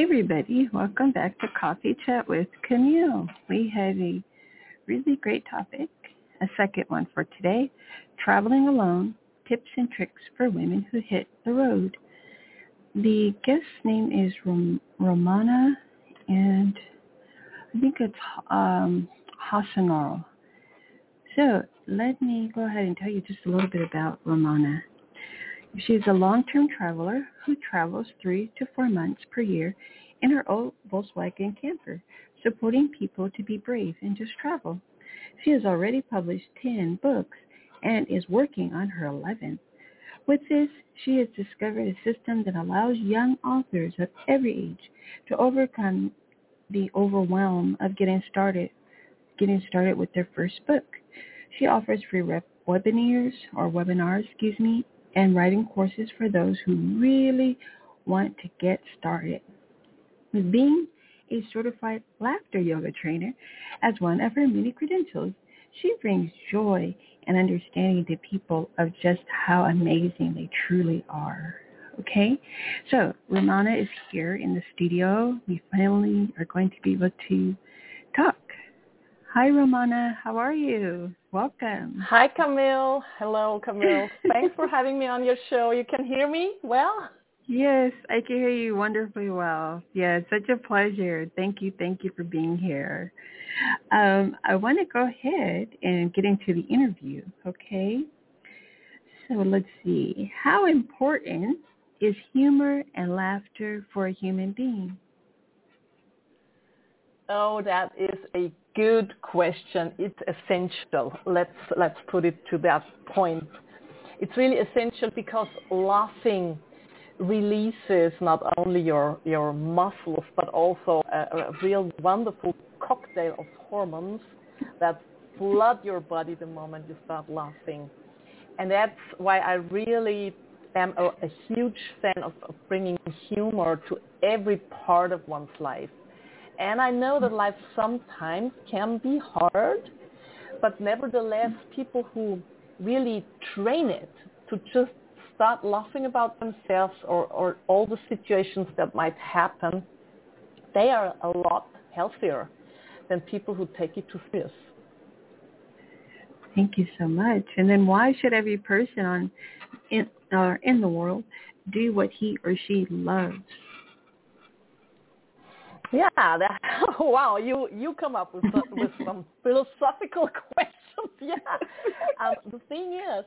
Hi everybody, welcome back to Coffee Chat with Camille. We have a really great topic, a second one for today, traveling alone, tips and tricks for women who hit the road. The guest name is Rom- Romana and I think it's um. So let me go ahead and tell you just a little bit about Romana. She's a long-term traveler who travels three to four months per year in her old Volkswagen camper, supporting people to be brave and just travel. She has already published 10 books and is working on her 11th. With this, she has discovered a system that allows young authors of every age to overcome the overwhelm of getting started, getting started with their first book. She offers free webinars or webinars, excuse me, and writing courses for those who really want to get started. With being a certified laughter yoga trainer as one of her many credentials, she brings joy and understanding to people of just how amazing they truly are. Okay, so Romana is here in the studio. We finally are going to be able to talk. Hi, Romana. How are you? Welcome. Hi, Camille. Hello, Camille. Thanks for having me on your show. You can hear me well? Yes, I can hear you wonderfully well. Yeah, it's such a pleasure. Thank you. Thank you for being here. Um, I want to go ahead and get into the interview, okay? So let's see. How important is humor and laughter for a human being? Oh, that is a good question. It's essential. Let's let's put it to that point. It's really essential because laughing releases not only your your muscles but also a, a real wonderful cocktail of hormones that flood your body the moment you start laughing. And that's why I really am a, a huge fan of, of bringing humor to every part of one's life and I know that life sometimes can be hard, but nevertheless, people who really train it to just start laughing about themselves or, or all the situations that might happen, they are a lot healthier than people who take it too serious. Thank you so much. And then why should every person on in, uh, in the world do what he or she loves? Yeah, that, wow, you you come up with some, with some philosophical questions. Yeah, um, the thing is,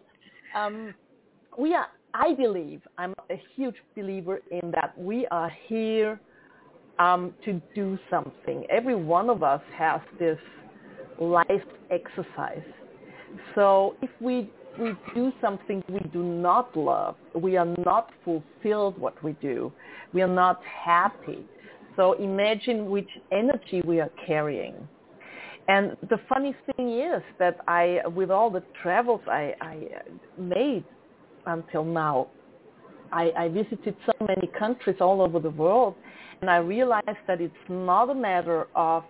um, we are. I believe I'm a huge believer in that we are here um, to do something. Every one of us has this life exercise. So if we we do something we do not love, we are not fulfilled what we do, we are not happy so imagine which energy we are carrying. And the funny thing is that I, with all the travels I, I made until now, I, I visited so many countries all over the world, and I realized that it's not a matter of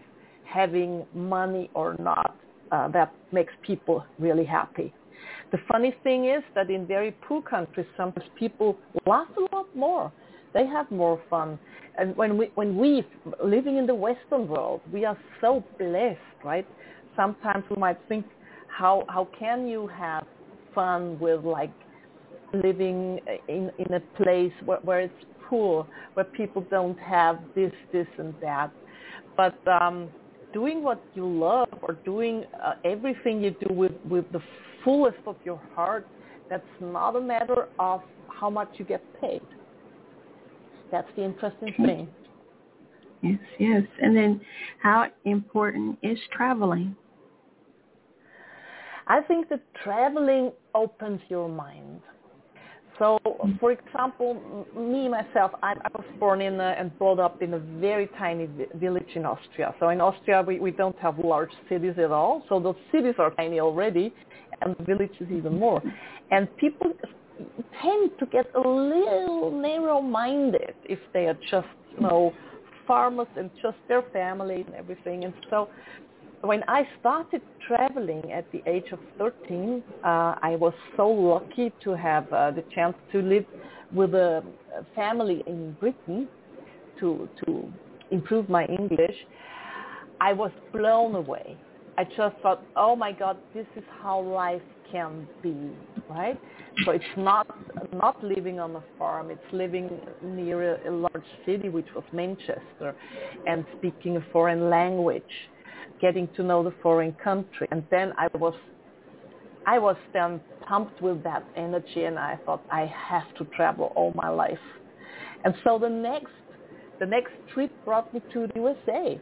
having money or not uh, that makes people really happy. The funny thing is that in very poor countries, sometimes people laugh a lot more. They have more fun. And when we when we living in the Western world, we are so blessed, right? Sometimes we might think, how how can you have fun with like living in in a place where, where it's poor, where people don't have this this and that, but um, doing what you love or doing uh, everything you do with with the fullest of your heart, that's not a matter of how much you get paid that's the interesting thing. Yes, yes. And then how important is traveling? I think that traveling opens your mind. So, for example, me myself, I, I was born in a, and brought up in a very tiny village in Austria. So in Austria, we, we don't have large cities at all. So the cities are tiny already, and the villages even more. And people tend to get a little narrow-minded if they are just, you know, farmers and just their family and everything. And so when I started traveling at the age of 13, uh, I was so lucky to have uh, the chance to live with a family in Britain to to improve my English. I was blown away. I just thought, oh my God, this is how life can be, right? So it's not not living on a farm. It's living near a, a large city, which was Manchester, and speaking a foreign language getting to know the foreign country. And then I was, I was then pumped with that energy, and I thought I have to travel all my life. And so the next, the next trip brought me to the USA.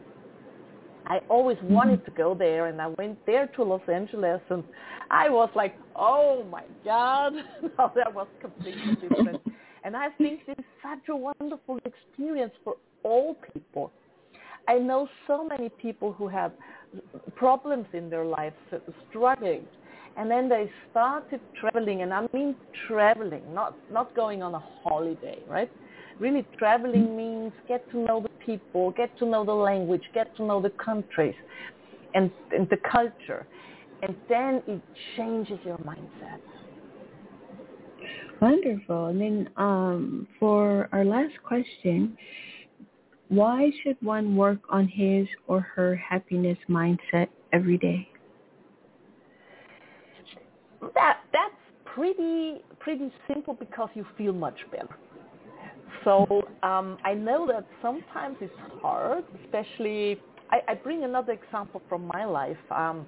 I always mm-hmm. wanted to go there, and I went there to Los Angeles, and I was like, oh my God, no, that was completely different. and I think this is such a wonderful experience for all people I know so many people who have problems in their lives, struggling, and then they started traveling, and I mean traveling, not not going on a holiday, right? Really, traveling means get to know the people, get to know the language, get to know the countries, and, and the culture, and then it changes your mindset. Wonderful. And then um, for our last question, why should one work on his or her happiness mindset every day? That that's pretty pretty simple because you feel much better. So um, I know that sometimes it's hard, especially. I, I bring another example from my life. Um,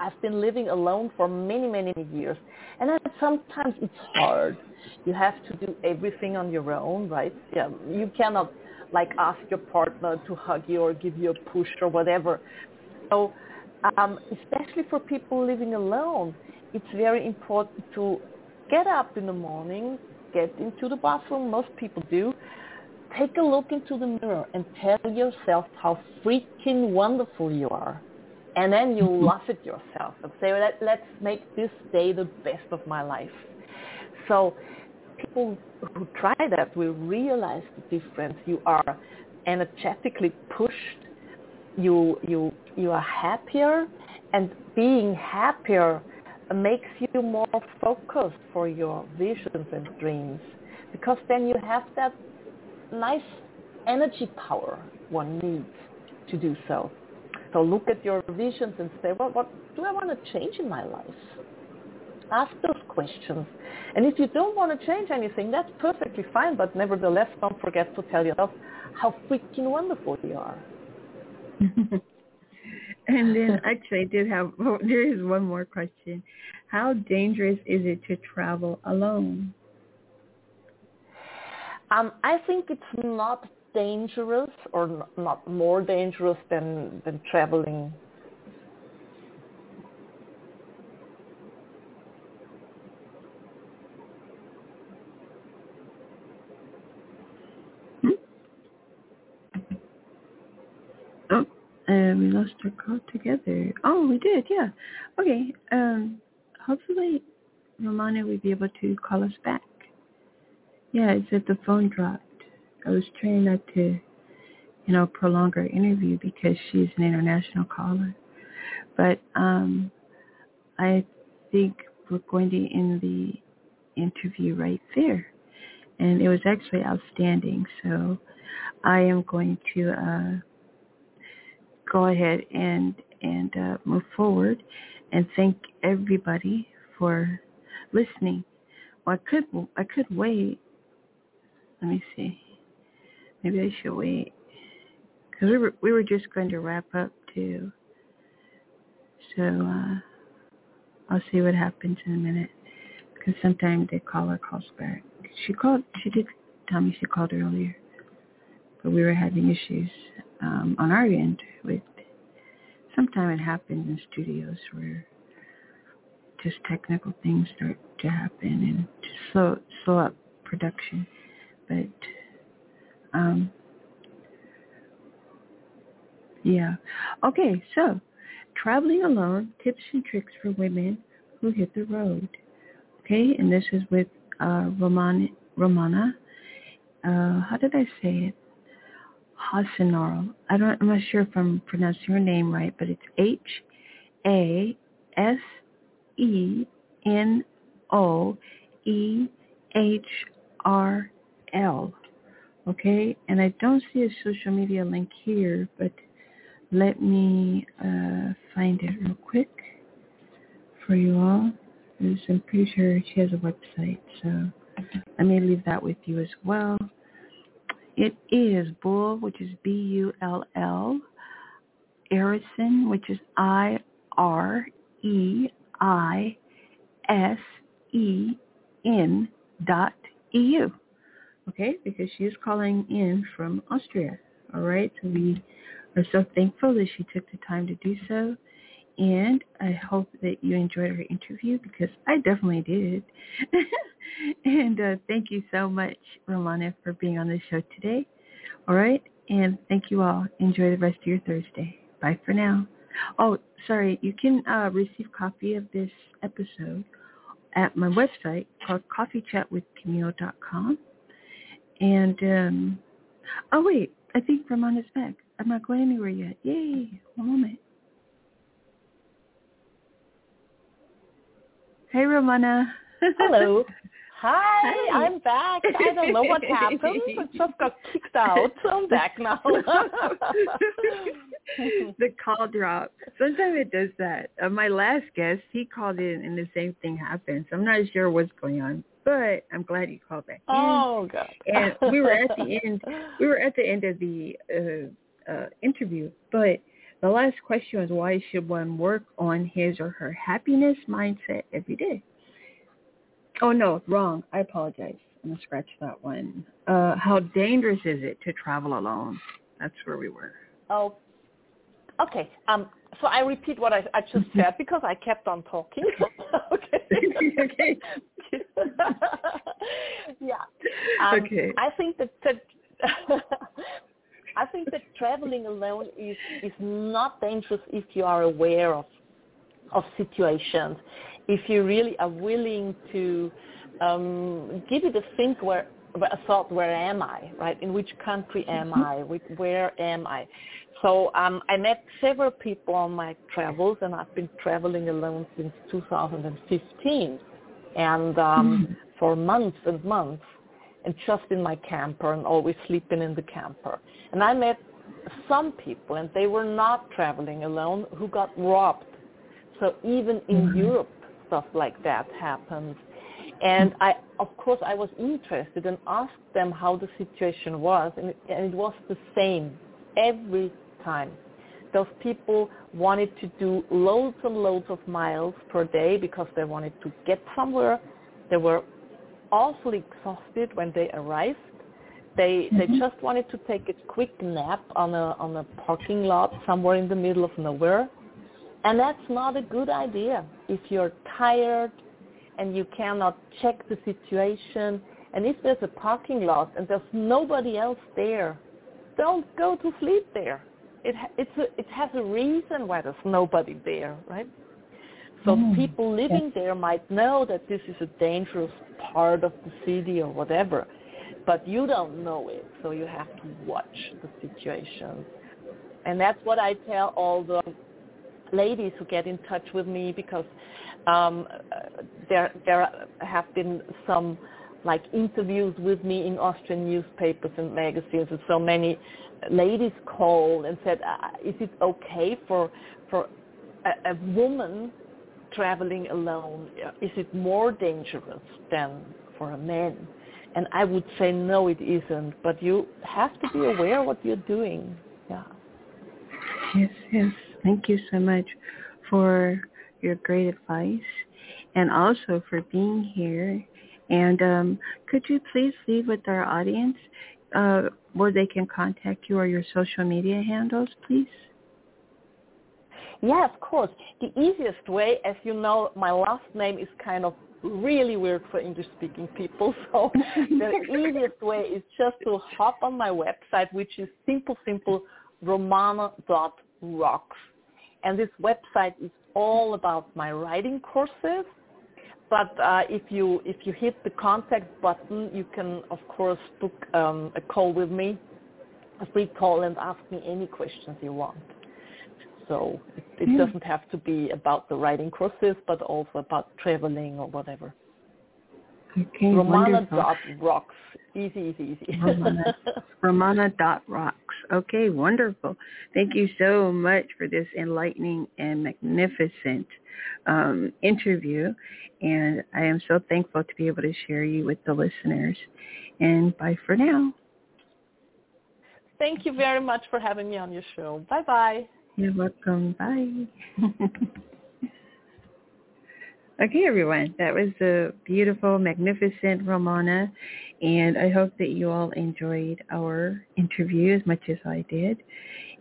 I've been living alone for many, many years, and then sometimes it's hard. You have to do everything on your own, right? Yeah, you cannot like ask your partner to hug you or give you a push or whatever. So um, especially for people living alone, it's very important to get up in the morning, get into the bathroom, most people do, take a look into the mirror and tell yourself how freaking wonderful you are. And then you mm-hmm. laugh at yourself and say, Let, let's make this day the best of my life. So people who try that will realize the difference. You are energetically pushed. You you you are happier, and being happier makes you more focused for your visions and dreams, because then you have that nice energy power one needs to do so. So look at your visions and say, well, what do I want to change in my life? Ask those questions. And if you don't want to change anything, that's perfectly fine, but nevertheless, don't forget to tell yourself how freaking wonderful you are. and then actually I did have, oh, there is one more question. How dangerous is it to travel alone? Um, I think it's not dangerous or not more dangerous than, than traveling Our call together. Oh, we did, yeah. Okay. Um, hopefully, Romana will be able to call us back. Yeah, it's that the phone dropped. I was trying not to, you know, prolong our interview because she's an international caller. But um, I think we're going to end the interview right there. And it was actually outstanding. So I am going to uh, go ahead and and uh, move forward and thank everybody for listening. Well, I could I could wait. Let me see. Maybe I should wait because we were we were just going to wrap up too. So uh, I'll see what happens in a minute because sometimes the caller calls back. She called. She did tell me she called earlier, but we were having issues um, on our end with sometimes it happens in studios where just technical things start to happen and just slow slow up production. But um, yeah. Okay, so traveling alone, tips and tricks for women who hit the road. Okay, and this is with uh, Roman, Romana. Uh, how did I say it? Hasenarl. I don't. I'm not sure if I'm pronouncing her name right, but it's H A S E N O E H R L. Okay, and I don't see a social media link here, but let me uh, find it real quick for you all. Because I'm pretty sure she has a website, so I may leave that with you as well. It is Bull, which is B-U-L-L, Irisen, which is I-R-E-I-S-E-N dot E-U. Okay, because she is calling in from Austria. All right, so we are so thankful that she took the time to do so. And I hope that you enjoyed her interview because I definitely did. and uh, thank you so much, Romana, for being on the show today. All right. And thank you all. Enjoy the rest of your Thursday. Bye for now. Oh, sorry. You can uh, receive copy of this episode at my website called coffeechatwithcamille.com. And, um, oh, wait. I think Romana's back. I'm not going anywhere yet. Yay. One moment. Hey, Romana. Hello. Hi, Hi, I'm back. I don't know what happened. I just got kicked out. I'm back now. the call dropped. Sometimes it does that. Uh, my last guest, he called in and the same thing happened. So I'm not sure what's going on, but I'm glad you called back. In. Oh God! and we were at the end. We were at the end of the uh, uh, interview, but the last question was why should one work on his or her happiness mindset every day? Oh no, wrong. I apologize. I'm gonna scratch that one. Uh, how dangerous is it to travel alone? That's where we were. Oh, okay. Um, so I repeat what I, I just said because I kept on talking. okay. okay. yeah. Um, okay. I think that, that I think that traveling alone is is not dangerous if you are aware of of situations. If you really are willing to um, give it a think where a thought where am I right in which country am mm-hmm. I with where am I so um, I met several people on my travels and I've been traveling alone since 2015 and um, mm-hmm. for months and months and just in my camper and always sleeping in the camper. And I met some people, and they were not traveling alone, who got robbed. So even in mm-hmm. Europe, stuff like that happens. And I, of course, I was interested and asked them how the situation was, and it, and it was the same every time. Those people wanted to do loads and loads of miles per day because they wanted to get somewhere. They were awfully exhausted when they arrived. They mm-hmm. they just wanted to take a quick nap on a on a parking lot somewhere in the middle of nowhere. And that's not a good idea. If you're tired and you cannot check the situation and if there's a parking lot and there's nobody else there, don't go to sleep there. It it's a, it has a reason why there's nobody there, right? So mm, people living there might know that this is a dangerous part of the city or whatever, but you don't know it, so you have to watch the situation. And that's what I tell all the ladies who get in touch with me because um, there there have been some like interviews with me in Austrian newspapers and magazines, and so many ladies called and said, uh, "Is it okay for for a, a woman traveling alone, is it more dangerous than for a man? And I would say no, it isn't. But you have to be aware what you're doing. Yeah. Yes, yes. Thank you so much for your great advice and also for being here. And um, could you please leave with our audience uh, where they can contact you or your social media handles, please? Yeah, of course. The easiest way, as you know, my last name is kind of really weird for English-speaking people. So the easiest way is just to hop on my website, which is simple, simple, romana.rocks. And this website is all about my writing courses. But uh, if you if you hit the contact button, you can of course book um, a call with me, a free call, and ask me any questions you want. So it, yeah. doesn't have to be about the writing courses, but also about traveling or whatever. Okay, Romana dot rocks. Easy, easy, easy. Romana, Romana dot rocks. Okay, wonderful. Thank you so much for this enlightening and magnificent um, interview. And I am so thankful to be able to share you with the listeners. And bye for now. Thank you very much for having me on your show. Bye-bye. You're welcome. Bye. okay, everyone. That was the beautiful, magnificent Romana. And I hope that you all enjoyed our interview as much as I did.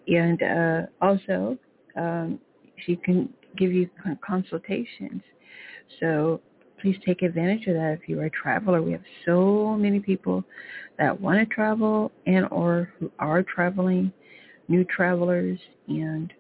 And uh, also, um, she can give you consultations. So please take advantage of that if you are a traveler. We have so many people that want to travel and or who are traveling new travelers and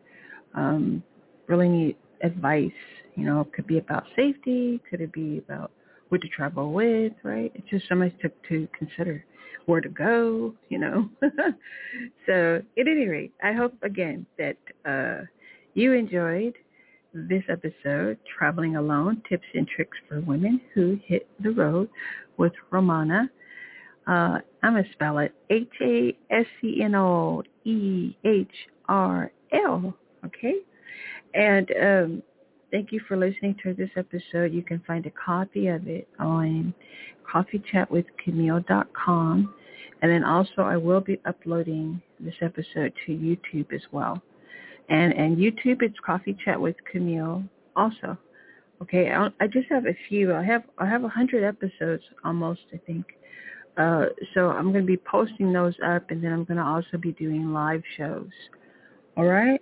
um, really need advice. You know, it could be about safety, could it be about who to travel with, right? It's just so much to, to consider where to go, you know. so at any rate, I hope again that uh, you enjoyed this episode, Traveling Alone, Tips and Tricks for Women Who Hit the Road with Romana. Uh, I'm going to spell it H-A-S-C-N-O E-H-R-L. Okay? And um, thank you for listening to this episode. You can find a copy of it on coffeechatwithcamille.com. And then also I will be uploading this episode to YouTube as well. And and YouTube it's Coffee Chat with Camille also. Okay, I, I just have a few. I have I have a hundred episodes almost, I think. Uh, so I'm going to be posting those up, and then I'm going to also be doing live shows. All right?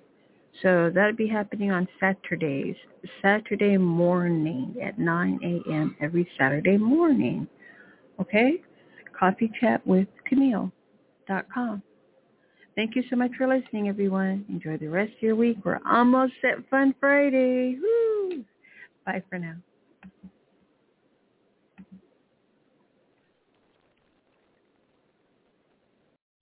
So that'll be happening on Saturdays, Saturday morning at 9 a.m. every Saturday morning. Okay? Coffee Chat with Camille.com. Thank you so much for listening, everyone. Enjoy the rest of your week. We're almost at Fun Friday. Woo! Bye for now.